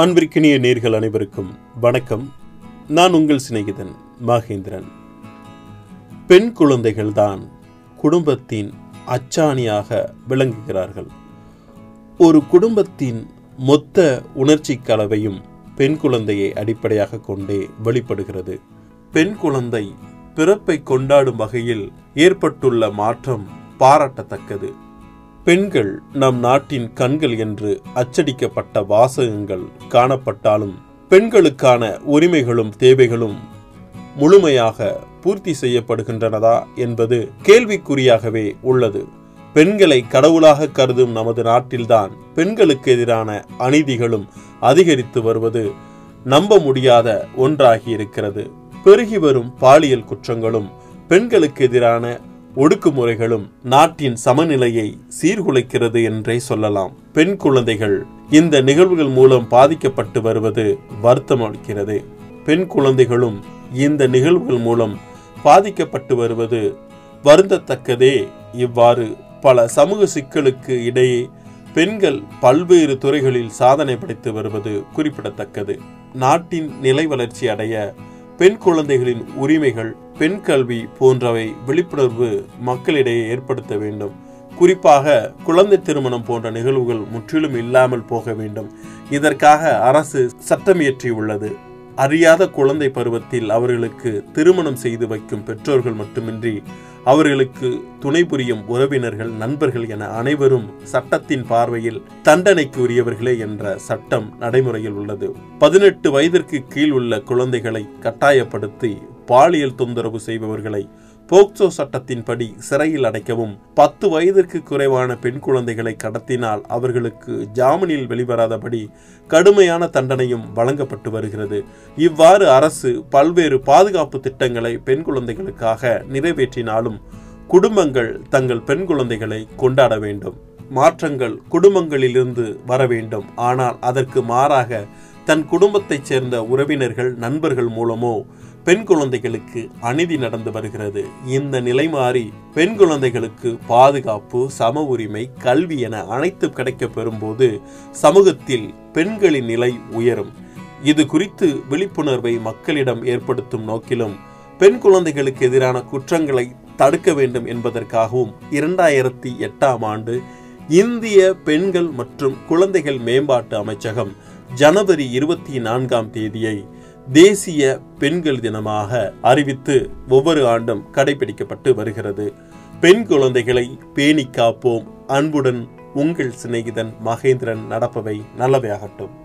அன்பிற்கினிய நேர்கள் அனைவருக்கும் வணக்கம். நான் உங்கள் சிநேகிதன் மகேந்திரன். பெண் குழந்தைகள்தான் குடும்பத்தின் அச்சாணியாக விளங்குகிறார்கள். ஒரு குடும்பத்தின் மொத்த உணர்ச்சி கலவையும் பெண் குழந்தையை அடிப்படையாக கொண்டே வெளிப்படுகிறது. பெண் குழந்தை பிறப்பை கொண்டாடும் வகையில் ஏற்பட்டுள்ள மாற்றம் பாராட்டத்தக்கது. பெண்கள் நம் நாட்டின் கண்கள் என்று அச்சடிக்கப்பட்ட வாசகங்கள் காணப்பட்டாலும் பெண்களுக்கான உரிமைகளும் தேவைகளும் முழுமையாக பூர்த்தி செய்யப்படுகின்றனதா என்பது கேள்விக்குறியாகவே உள்ளது. பெண்களை கடவுளாக கருதும் நமது நாட்டில்தான் பெண்களுக்கு எதிரான அநீதிகளும் அதிகரித்து வருவது நம்ப முடியாத ஒன்றாகி இருக்கிறது. பெருகி வரும் பாலியல் குற்றங்களும் பெண்களுக்கு எதிரான ஒடுக்குமுறைகளும் நாட்டின் சமநிலையை சீர்குலைக்கிறது என்றே சொல்லலாம். பெண் குழந்தைகள் இந்த நிகழ்வுகள் மூலம் பாதிக்கப்பட்டு வருவது வருத்தம் அளிக்கிறது பெண் குழந்தைகளும் இந்த நிகழ்வுகள் மூலம் பாதிக்கப்பட்டு வருவது வருந்தத்தக்கதே. இவ்வாறு பல சமூக சிக்கலுக்கு இடையே பெண்கள் பல்வேறு துறைகளில் சாதனை படைத்து வருவது குறிப்பிடத்தக்கது. நாட்டின் நிலை வளர்ச்சி அடைய பெண் குழந்தைகளின் உரிமைகள் பெண் கல்வி போன்றவை விழிப்புணர்வு மக்களிடையே ஏற்படுத்த வேண்டும். குறிப்பாக குழந்தை திருமணம் போன்ற நிகழ்வுகள் முற்றிலும் இல்லாமல் போக வேண்டும். இதற்காக அரசு சட்டம் இயற்றியுள்ளது. அறியாத குழந்தை பருவத்தில் அவர்களுக்கு திருமணம் செய்து வைக்கும் பெற்றோர்கள் மட்டுமின்றி அவர்களுக்கு துணை புரியும் உறவினர்கள் நண்பர்கள் என அனைவரும் சட்டத்தின் பார்வையில் தண்டனைக்கு உரியவர்களே என்ற சட்டம் நடைமுறையில் உள்ளது. பதினெட்டு வயதிற்கு கீழ் உள்ள குழந்தைகளை கட்டாயப்படுத்தி பாலியல் தொந்தரவு செய்பவர்களை போக்சோ சட்டத்தின்படி சிறையில் அடைக்கவும் பத்து வயதிற்கு குறைவான பெண் குழந்தைகளை கடத்தினால் அவர்களுக்கு ஜாமீனில் வெளிவராதபடி கடுமையான தண்டனையும் வழங்கப்பட்டு வருகிறது. இவ்வாறு அரசு பல்வேறு பாதுகாப்பு திட்டங்களை பெண் குழந்தைகளுக்காக நிறைவேற்றினாலும் குடும்பங்கள் தங்கள் பெண் குழந்தைகளை கொண்டாட வேண்டும். மாற்றங்கள் குடும்பங்களிலிருந்து வர வேண்டும். ஆனால் அதற்கு மாறாக தன் குடும்பத்தைச் சேர்ந்த உறவினர்கள் நண்பர்கள் மூலமோ பெண் குழந்தைகளுக்கு அநீதி நடந்து வருகிறது. இந்த நிலை மாறி பெண் குழந்தைகளுக்கு பாதுகாப்பு சம உரிமை கல்வி என அனைத்து கிடைக்க பெறும்போது சமூகத்தில் பெண்களின் நிலை உயரும். இது குறித்து விழிப்புணர்வை மக்களிடம் ஏற்படுத்தும் நோக்கிலும் பெண் குழந்தைகளுக்கு எதிரான குற்றங்களை தடுக்க வேண்டும் என்பதற்காகவும் இரண்டாயிரத்தி எட்டாம் ஆண்டு இந்திய பெண்கள் மற்றும் குழந்தைகள் மேம்பாட்டு அமைச்சகம் ஜனவரி இருபத்தி நான்காம் தேதியை தேசிய பெண்கள் தினமாக அறிவித்து ஒவ்வொரு ஆண்டும் கடைபிடிக்கப்பட்டு வருகிறது. பெண் குழந்தைகளை பேணி காப்போம். அன்புடன் உங்கள் சிநேகிதன் மகேந்திரன் நடப்பவை நல்லவையாகட்டும்.